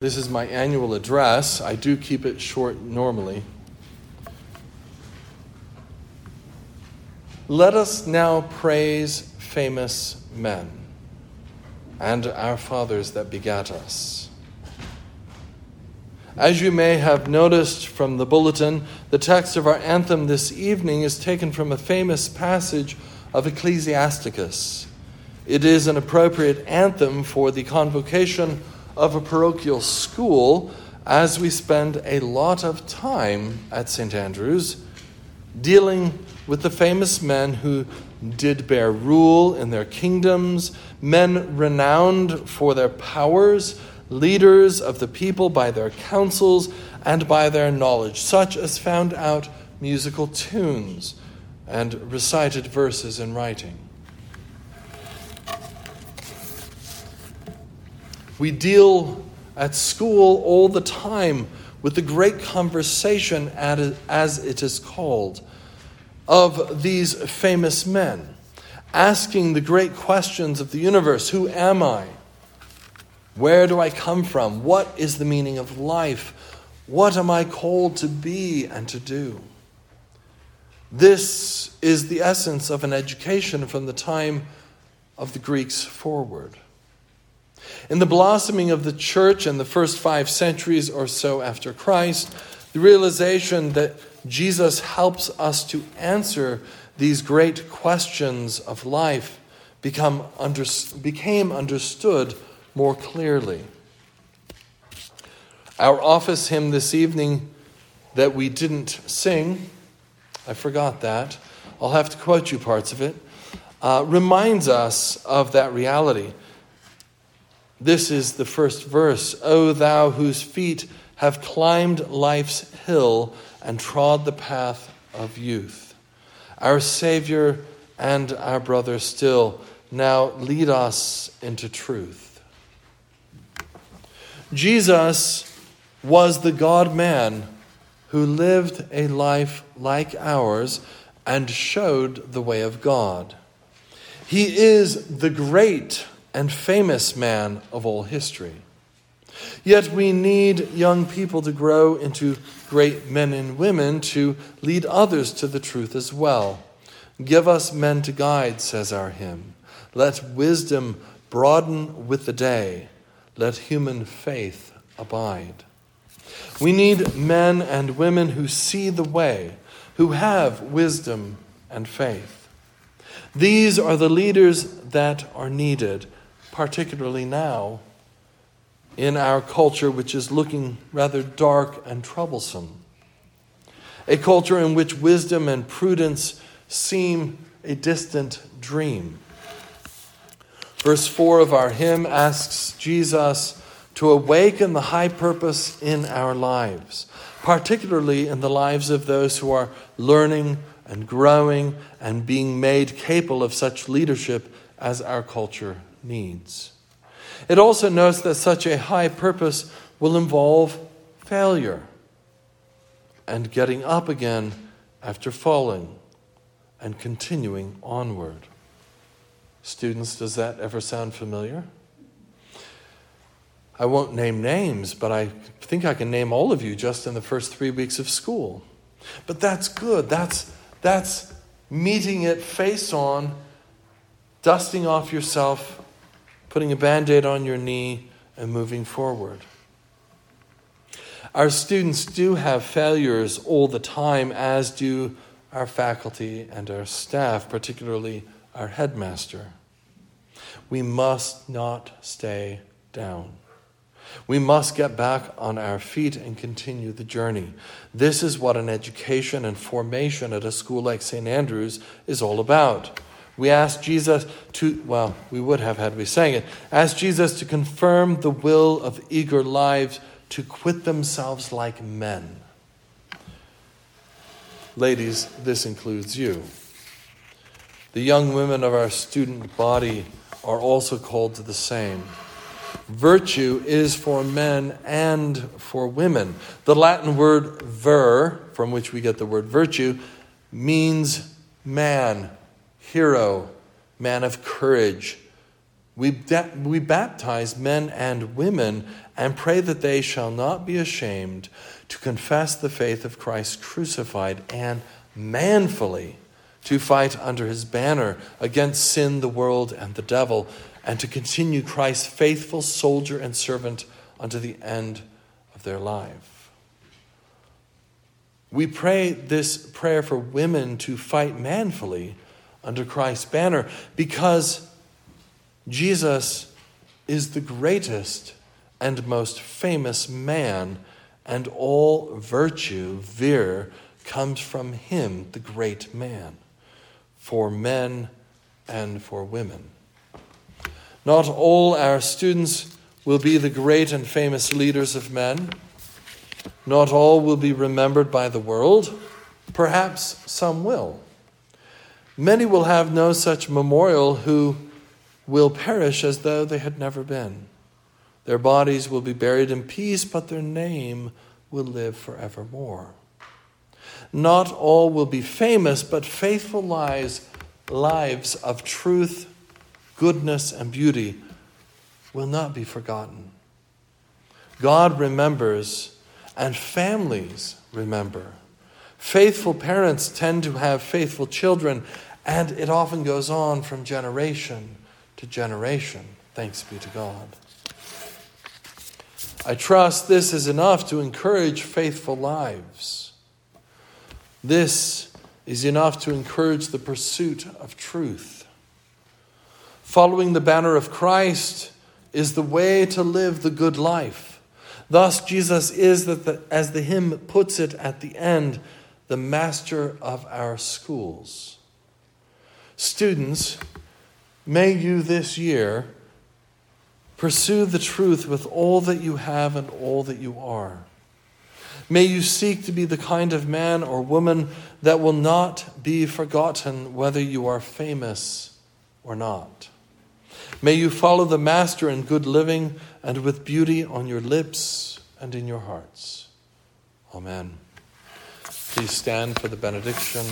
This is my annual address. I do keep it short normally. Let us now praise famous men and our fathers that begat us. As you may have noticed from the bulletin, the text of our anthem this evening is taken from a famous passage of Ecclesiasticus. It is an appropriate anthem for the convocation of a parochial school as we spend a lot of time at St. Andrew's dealing with the famous men who did bear rule in their kingdoms, men renowned for their powers, leaders of the people by their counsels and by their knowledge, such as found out musical tunes and recited verses in writing. We deal at school all the time with the great conversation, as it is called, of these famous men, asking the great questions of the universe Who am I? Where do I come from? What is the meaning of life? What am I called to be and to do? This is the essence of an education from the time of the Greeks forward. In the blossoming of the church in the first five centuries or so after Christ, the realization that Jesus helps us to answer these great questions of life become under, became understood more clearly. Our office hymn this evening that we didn't sing, I forgot that. I'll have to quote you parts of it, uh, reminds us of that reality. This is the first verse O thou whose feet have climbed life's hill and trod the path of youth. Our Savior and our brother still now lead us into truth. Jesus was the God man who lived a life like ours and showed the way of God. He is the great and famous man of all history. Yet we need young people to grow into great men and women to lead others to the truth as well. Give us men to guide, says our hymn. Let wisdom broaden with the day. Let human faith abide. We need men and women who see the way, who have wisdom and faith. These are the leaders that are needed particularly now in our culture, which is looking rather dark and troublesome. A culture in which wisdom and prudence seem a distant dream. Verse 4 of our hymn asks Jesus to awaken the high purpose in our lives, particularly in the lives of those who are learning and growing and being made capable of such leadership as our culture needs. It also notes that such a high purpose will involve failure and getting up again after falling and continuing onward. Students, does that ever sound familiar? I won't name names, but I think I can name all of you just in the first three weeks of school. But that's good. That's, that's meeting it face on, dusting off yourself, putting a band aid on your knee, and moving forward. Our students do have failures all the time, as do our faculty and our staff, particularly our headmaster. We must not stay down. We must get back on our feet and continue the journey. This is what an education and formation at a school like St. Andrew's is all about. We ask Jesus to, well, we would have had we sang it, ask Jesus to confirm the will of eager lives to quit themselves like men. Ladies, this includes you. The young women of our student body are also called to the same. Virtue is for men and for women. The Latin word vir, from which we get the word virtue, means man, hero, man of courage. We, we baptize men and women and pray that they shall not be ashamed to confess the faith of Christ crucified and manfully to fight under his banner against sin, the world, and the devil, and to continue Christ's faithful soldier and servant unto the end of their life. We pray this prayer for women to fight manfully under Christ's banner because Jesus is the greatest and most famous man, and all virtue, vir, comes from him, the great man, for men and for women. Not all our students will be the great and famous leaders of men. Not all will be remembered by the world. Perhaps some will. Many will have no such memorial who will perish as though they had never been. Their bodies will be buried in peace, but their name will live forevermore. Not all will be famous, but faithful lives, lives of truth, goodness, and beauty will not be forgotten. God remembers, and families remember. Faithful parents tend to have faithful children, and it often goes on from generation to generation. Thanks be to God. I trust this is enough to encourage faithful lives. This is enough to encourage the pursuit of truth. Following the banner of Christ is the way to live the good life. Thus, Jesus is, the, as the hymn puts it at the end, the master of our schools. Students, may you this year Pursue the truth with all that you have and all that you are. May you seek to be the kind of man or woman that will not be forgotten whether you are famous or not. May you follow the Master in good living and with beauty on your lips and in your hearts. Amen. Please stand for the benediction.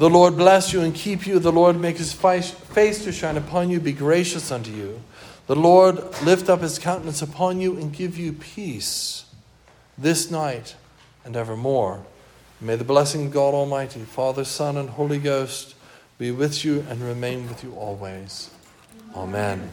The Lord bless you and keep you. The Lord make his face to shine upon you, be gracious unto you. The Lord lift up his countenance upon you and give you peace this night and evermore. May the blessing of God Almighty, Father, Son, and Holy Ghost be with you and remain with you always. Amen.